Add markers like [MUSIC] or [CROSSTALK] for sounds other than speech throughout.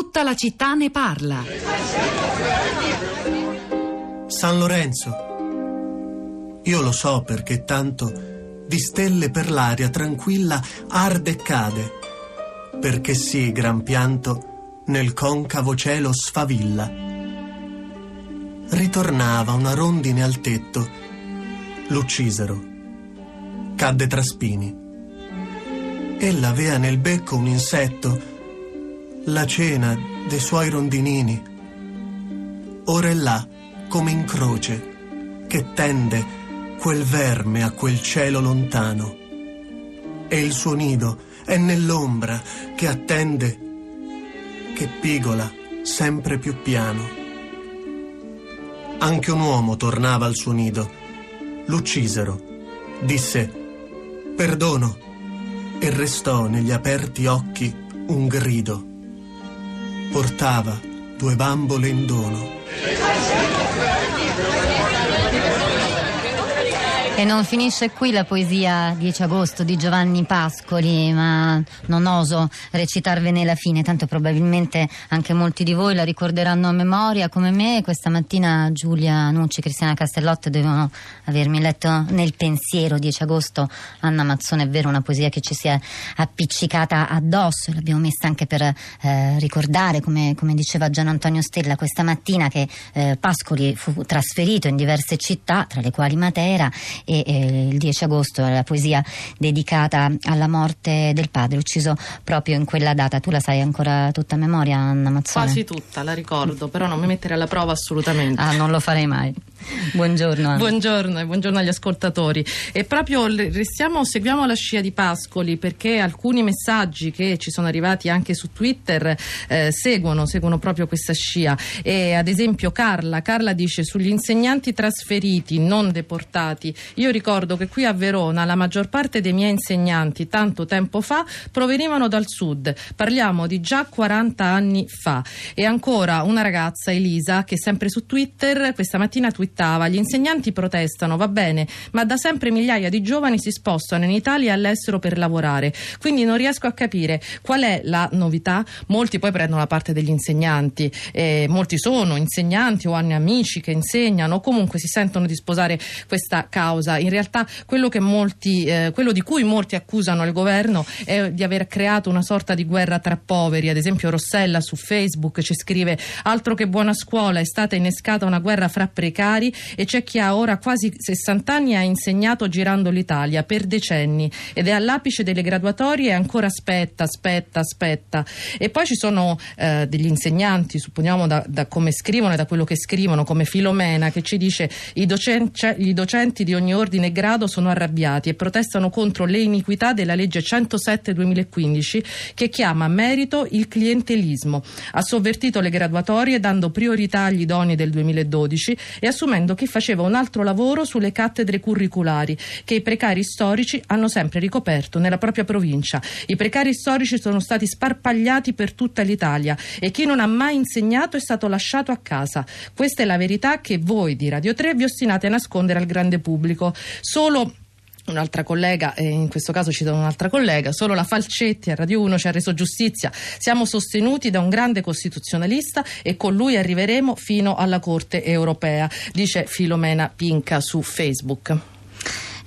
Tutta la città ne parla. San Lorenzo. Io lo so perché tanto di stelle per l'aria tranquilla arde e cade, perché sì, gran pianto nel concavo cielo sfavilla. Ritornava una rondine al tetto, l'uccisero. Cadde tra spini. Ella avea nel becco un insetto la cena dei suoi rondinini. Ora è là, come in croce, che tende quel verme a quel cielo lontano. E il suo nido è nell'ombra che attende, che pigola sempre più piano. Anche un uomo tornava al suo nido. L'uccisero. Disse, perdono, e restò negli aperti occhi un grido portava due bambole in dono. E non finisce qui la poesia 10 agosto di Giovanni Pascoli, ma non oso recitarvene la fine, tanto probabilmente anche molti di voi la ricorderanno a memoria come me. Questa mattina Giulia Nucci e Cristiana Castellotte devono avermi letto nel pensiero 10 agosto. Anna Mazzone è vero, una poesia che ci si è appiccicata addosso l'abbiamo messa anche per eh, ricordare, come, come, diceva Gian Antonio Stella questa mattina, che eh, Pascoli fu trasferito in diverse città, tra le quali Matera e eh, il 10 agosto la poesia dedicata alla morte del padre ucciso proprio in quella data. Tu la sai ancora tutta a memoria, Anna Mazzone? Quasi tutta, la ricordo, però non mi mettere alla prova assolutamente. Ah, non lo farei mai. Buongiorno. Buongiorno e buongiorno agli ascoltatori. E proprio restiamo, seguiamo la scia di Pascoli perché alcuni messaggi che ci sono arrivati anche su Twitter eh, seguono, seguono proprio questa scia. E ad esempio Carla, Carla dice sugli insegnanti trasferiti, non deportati. Io ricordo che qui a Verona la maggior parte dei miei insegnanti tanto tempo fa provenivano dal sud, parliamo di già 40 anni fa. E ancora una ragazza, Elisa, che sempre su Twitter questa mattina twittava gli insegnanti protestano, va bene, ma da sempre migliaia di giovani si spostano in Italia e all'estero per lavorare. Quindi non riesco a capire qual è la novità. Molti poi prendono la parte degli insegnanti, eh, molti sono insegnanti o hanno amici che insegnano o comunque si sentono di sposare questa causa. In realtà quello, molti, eh, quello di cui molti accusano il governo è di aver creato una sorta di guerra tra poveri. Ad esempio Rossella su Facebook ci scrive altro che buona scuola, è stata innescata una guerra fra precari e c'è chi ha ora quasi 60 anni e ha insegnato girando l'Italia per decenni ed è all'apice delle graduatorie e ancora aspetta, aspetta, aspetta. E poi ci sono eh, degli insegnanti, supponiamo da, da, come scrivono e da quello che scrivono, come Filomena, che ci dice i docenti, i docenti di ogni ordine e grado sono arrabbiati e protestano contro le iniquità della legge 107-2015 che chiama merito il clientelismo. Ha sovvertito le graduatorie dando priorità agli idoni del 2012 e assumendo chi faceva un altro lavoro sulle cattedre curriculari che i precari storici hanno sempre ricoperto nella propria provincia. I precari storici sono stati sparpagliati per tutta l'Italia e chi non ha mai insegnato è stato lasciato a casa. Questa è la verità che voi di Radio 3 vi ostinate a nascondere al grande pubblico. Solo un'altra collega, e in questo caso cito un'altra collega, solo la Falcetti a Radio 1 ci ha reso giustizia. Siamo sostenuti da un grande costituzionalista e con lui arriveremo fino alla Corte europea, dice Filomena Pinca su Facebook.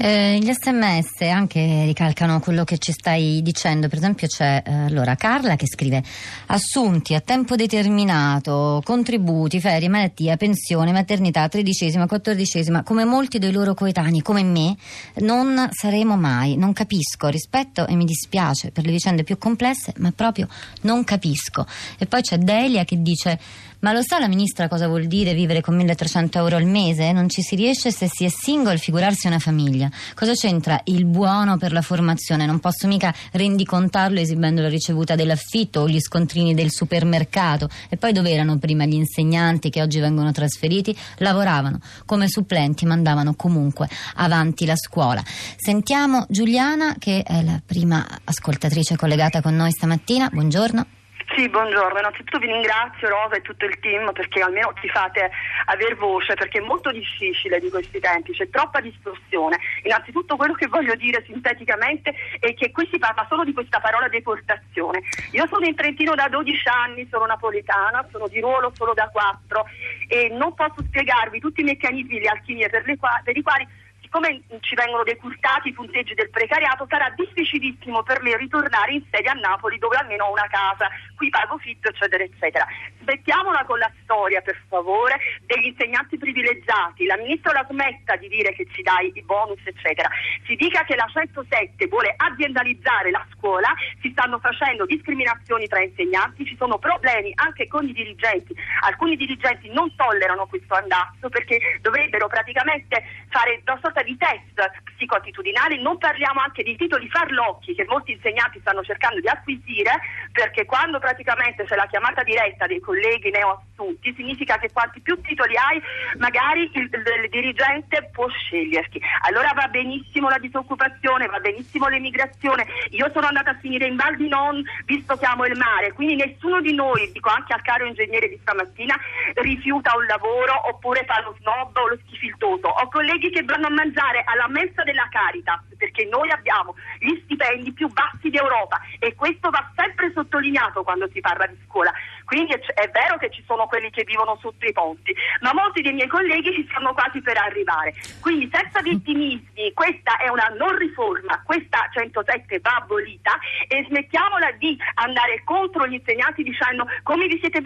Eh, gli sms anche ricalcano quello che ci stai dicendo, per esempio c'è eh, allora Carla che scrive assunti a tempo determinato, contributi, ferie, malattia, pensione, maternità, tredicesima, quattordicesima, come molti dei loro coetanei, come me, non saremo mai, non capisco, rispetto e mi dispiace per le vicende più complesse, ma proprio non capisco. E poi c'è Delia che dice ma lo sa la ministra cosa vuol dire vivere con 1300 euro al mese? Non ci si riesce se si è single, figurarsi una famiglia. Cosa c'entra il buono per la formazione? Non posso mica rendicontarlo esibendo la ricevuta dell'affitto o gli scontrini del supermercato. E poi dove erano prima gli insegnanti che oggi vengono trasferiti? Lavoravano come supplenti, mandavano comunque avanti la scuola. Sentiamo Giuliana che è la prima ascoltatrice collegata con noi stamattina. Buongiorno. Sì, buongiorno. Innanzitutto vi ringrazio Rosa e tutto il team perché almeno ci fate aver voce perché è molto difficile di questi tempi, c'è troppa distorsione. Innanzitutto quello che voglio dire sinteticamente è che qui si parla solo di questa parola deportazione. Io sono in Trentino da 12 anni, sono napoletana, sono di ruolo solo da 4 e non posso spiegarvi tutti i meccanismi e le alchimie per, qua- per i quali siccome ci vengono decurtati i punteggi del precariato, sarà difficilissimo per me ritornare in sede a Napoli dove almeno ho una casa, qui pago fitto, eccetera, eccetera. Smettiamola con la storia, per favore, degli insegnanti privilegiati. La ministra la smetta di dire che ci dai i bonus, eccetera. Si dica che la 107 vuole aziendalizzare la scuola, si stanno facendo discriminazioni tra insegnanti, ci sono problemi anche con i dirigenti. Alcuni dirigenti non tollerano questo andazzo perché dovrebbero praticamente fare una sorta di test psicoattitudinali, non parliamo anche di titoli farlocchi che molti insegnanti stanno cercando di acquisire perché quando praticamente c'è la chiamata diretta dei colleghi neoassunti significa che quanti più titoli hai magari il, il, il dirigente può sceglierti. Allora va benissimo la disoccupazione, va benissimo l'emigrazione. Io sono andata a finire in Val di Non visto che amo il mare, quindi nessuno di noi, dico anche al caro ingegnere di stamattina, rifiuta un lavoro oppure fa lo snob o lo schifiltoso. Ho colleghi che vanno a mangiare mangiare alla mensa della Caritas perché noi abbiamo gli stipendi più bassi d'Europa e questo va sempre sottolineato quando si parla di scuola. Quindi è, vero che ci sono quelli che vivono sotto i ponti, ma molti dei miei colleghi ci stanno quasi per arrivare. Quindi senza vittimismi, questa è una non riforma, questa 107 va abolita e smettiamola di andare contro gli insegnanti dicendo come vi siete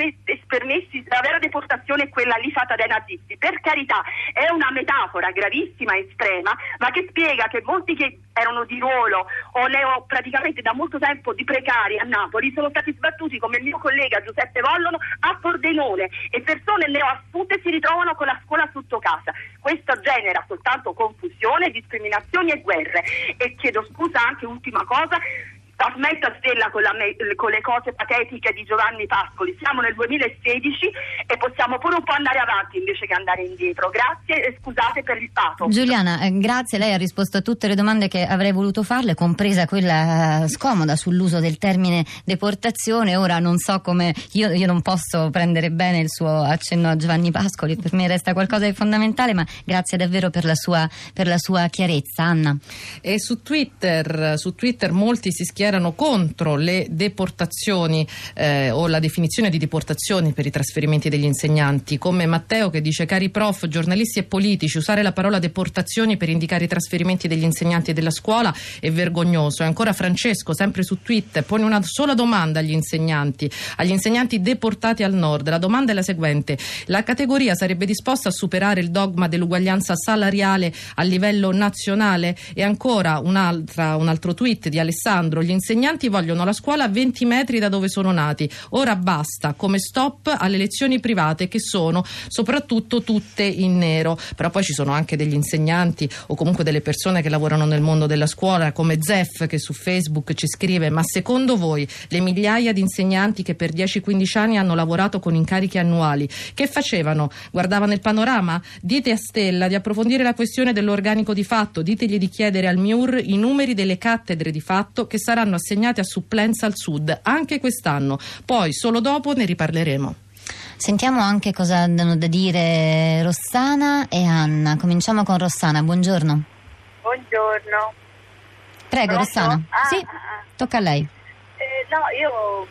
permessi, la vera deportazione è quella lì fatta dai nazisti. Per carità, è una metafora gravissima estrema, ma che spiega che molti che erano di ruolo o neo praticamente da molto tempo di precari a Napoli sono stati sbattuti come il mio collega Giuseppe Vollono a Pordenone e persone neoassunte si ritrovano con la scuola sotto casa. Questo genera soltanto confusione, discriminazioni e guerre. E chiedo scusa anche ultima cosa, smetta Stella con, la, con, le cose patetiche di Giovanni Pascoli. Siamo nel 2016 e possiamo pure un po' andare avanti invece che andare indietro. Grazie e scusate per il pato. Giuliana, eh, grazie. Lei ha risposto a tutte le domande che avrei voluto farle, compresa quella eh, scomoda sull'uso del termine deportazione. Ora non so come. Io, io, non posso prendere bene il suo accenno a Giovanni Pascoli, per me resta qualcosa di fondamentale, ma grazie davvero per la sua, per la sua chiarezza. Anna. E su Twitter, su Twitter molti si schierano erano contro le deportazioni eh, o la definizione di deportazioni per i trasferimenti degli insegnanti, come Matteo che dice cari prof, giornalisti e politici, usare la parola deportazioni per indicare i trasferimenti degli insegnanti della scuola è vergognoso. E ancora Francesco, sempre su Twitter, pone una sola domanda agli insegnanti, agli insegnanti deportati al nord. La domanda è la seguente: la categoria sarebbe disposta a superare il dogma dell'uguaglianza salariale a livello nazionale? E ancora un altro tweet di Alessandro, gli insegnanti vogliono la scuola a 20 metri da dove sono nati. Ora basta, come stop alle lezioni private che sono soprattutto tutte in nero. Però poi ci sono anche degli insegnanti o comunque delle persone che lavorano nel mondo della scuola, come Zef che su Facebook ci scrive: Ma secondo voi le migliaia di insegnanti che per 10-15 anni hanno lavorato con incarichi annuali, che facevano? Guardavano il panorama? Dite a Stella di approfondire la questione dell'organico di fatto, ditegli di chiedere al MIUR i numeri delle cattedre di fatto che saranno saranno assegnate a supplenza al Sud anche quest'anno. Poi solo dopo ne riparleremo. Sentiamo anche cosa hanno da dire Rossana e Anna. Cominciamo con Rossana, buongiorno. Buongiorno. Prego Pronto? Rossana. Ah, sì, ah, tocca a lei. Eh, no, io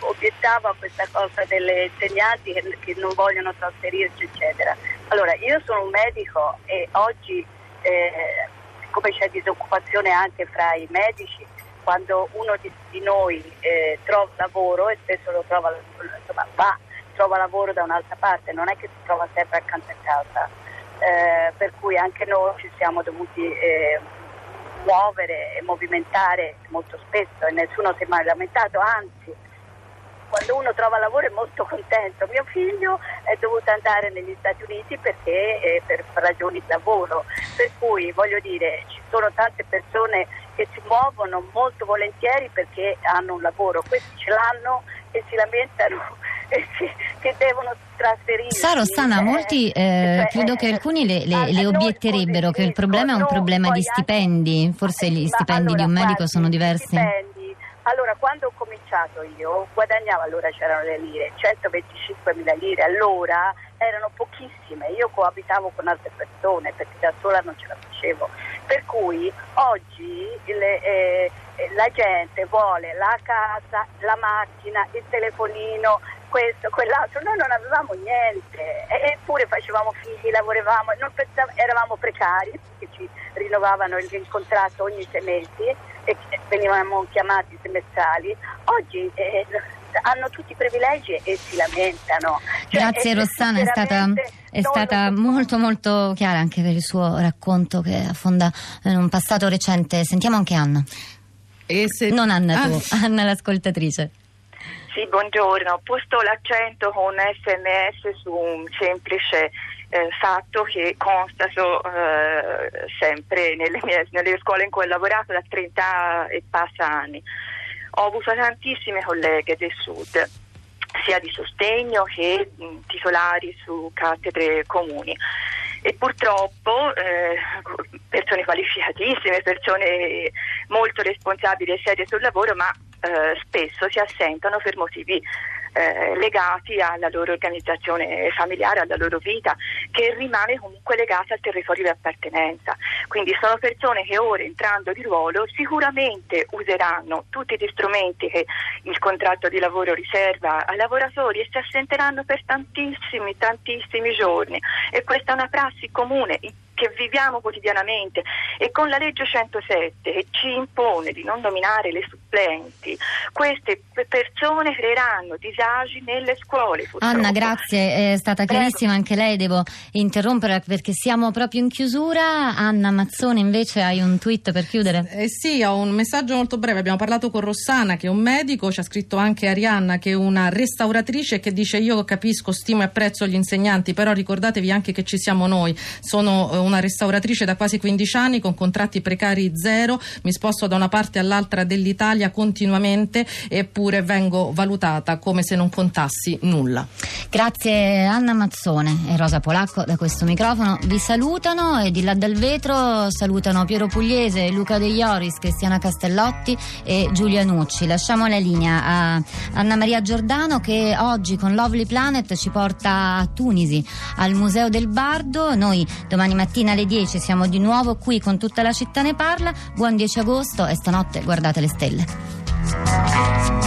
obiettavo a questa cosa delle insegnanti che, che, non vogliono trasferirsi, eccetera. Allora, io sono un medico e oggi, eh, come c'è disoccupazione anche fra i medici, quando uno di, di noi eh, trova lavoro e spesso lo trova, insomma, va, trova lavoro da un'altra parte, non è che si trova sempre accanto a casa, eh, per cui anche noi ci siamo dovuti eh, muovere e movimentare molto spesso e nessuno si è mai lamentato, anzi quando uno trova lavoro è molto contento. Mio figlio è dovuto andare negli Stati Uniti perché eh, per ragioni di lavoro, per cui voglio dire ci sono tante persone che si muovono molto volentieri perché hanno un lavoro, questi ce l'hanno e si lamentano [LAUGHS] e si, che devono trasferirsi. Sa Rossana, eh, molti eh, cioè, credo che alcuni le, le, le obietterebbero che il problema è un problema di stipendi, forse gli stipendi allora, di un medico sono diversi. Stipendi. Allora, quando ho cominciato io, guadagnavo allora c'erano le lire, 125 mila lire allora erano pochissime, io coabitavo con altre persone perché da sola non ce la facevo, per cui oggi le, eh, la gente vuole la casa, la macchina, il telefonino, questo, quell'altro, noi non avevamo niente, eppure facevamo figli, lavoravamo, eravamo precari, perché ci rinnovavano il, il contratto ogni sei mesi e venivamo chiamati semestrali. Oggi eh, hanno tutti i privilegi e si lamentano. Cioè, Grazie Rossana, è stata, è stata molto molto chiara anche per il suo racconto che affonda in un passato recente. Sentiamo anche Anna. Se... Non Anna tu, ah. [LAUGHS] Anna l'ascoltatrice. Sì, buongiorno. Ho posto l'accento con sms su un semplice eh, fatto che consta so, eh, sempre nelle, mie, nelle scuole in cui ho lavorato da 30 e passa anni. Ho avuto tantissime colleghe del sud sia di sostegno che titolari su cattedre comuni e purtroppo eh, persone qualificatissime, persone molto responsabili e serie sul lavoro, ma eh, spesso si assentano per motivi eh, legati alla loro organizzazione familiare, alla loro vita, che rimane comunque legata al territorio di appartenenza. Quindi sono persone che ora entrando di ruolo sicuramente useranno tutti gli strumenti che il contratto di lavoro riserva ai lavoratori e si assenteranno per tantissimi, tantissimi giorni. E questa è una prassi comune che viviamo quotidianamente e con la legge 107 che ci impone di non nominare le supplenti, queste persone creeranno disagi nelle scuole. Purtroppo. Anna, grazie, è stata chiarissima anche lei, devo interrompere perché siamo proprio in chiusura. Anna Mazzone invece hai un tweet per chiudere? Eh sì, ho un messaggio molto breve, abbiamo parlato con Rossana che è un medico, ci ha scritto anche Arianna che è una restauratrice che dice io capisco, stimo e apprezzo gli insegnanti, però ricordatevi anche che ci siamo noi, sono eh, una restauratrice da quasi 15 anni con contratti precari zero, mi sposto da una parte all'altra dell'Italia continuamente eppure vengo valutata come se non contassi nulla. Grazie Anna Mazzone e Rosa Polacco da questo microfono vi salutano e di là dal vetro salutano Piero Pugliese, Luca De Ioris, Cristiana Castellotti e Giulia Nucci. Lasciamo la linea a Anna Maria Giordano che oggi con Lovely Planet ci porta a Tunisi al Museo del Bardo. Noi domani mattina alle 10 siamo di nuovo qui con tutta la città ne parla. Buon 10 agosto e stanotte guardate le stelle. Música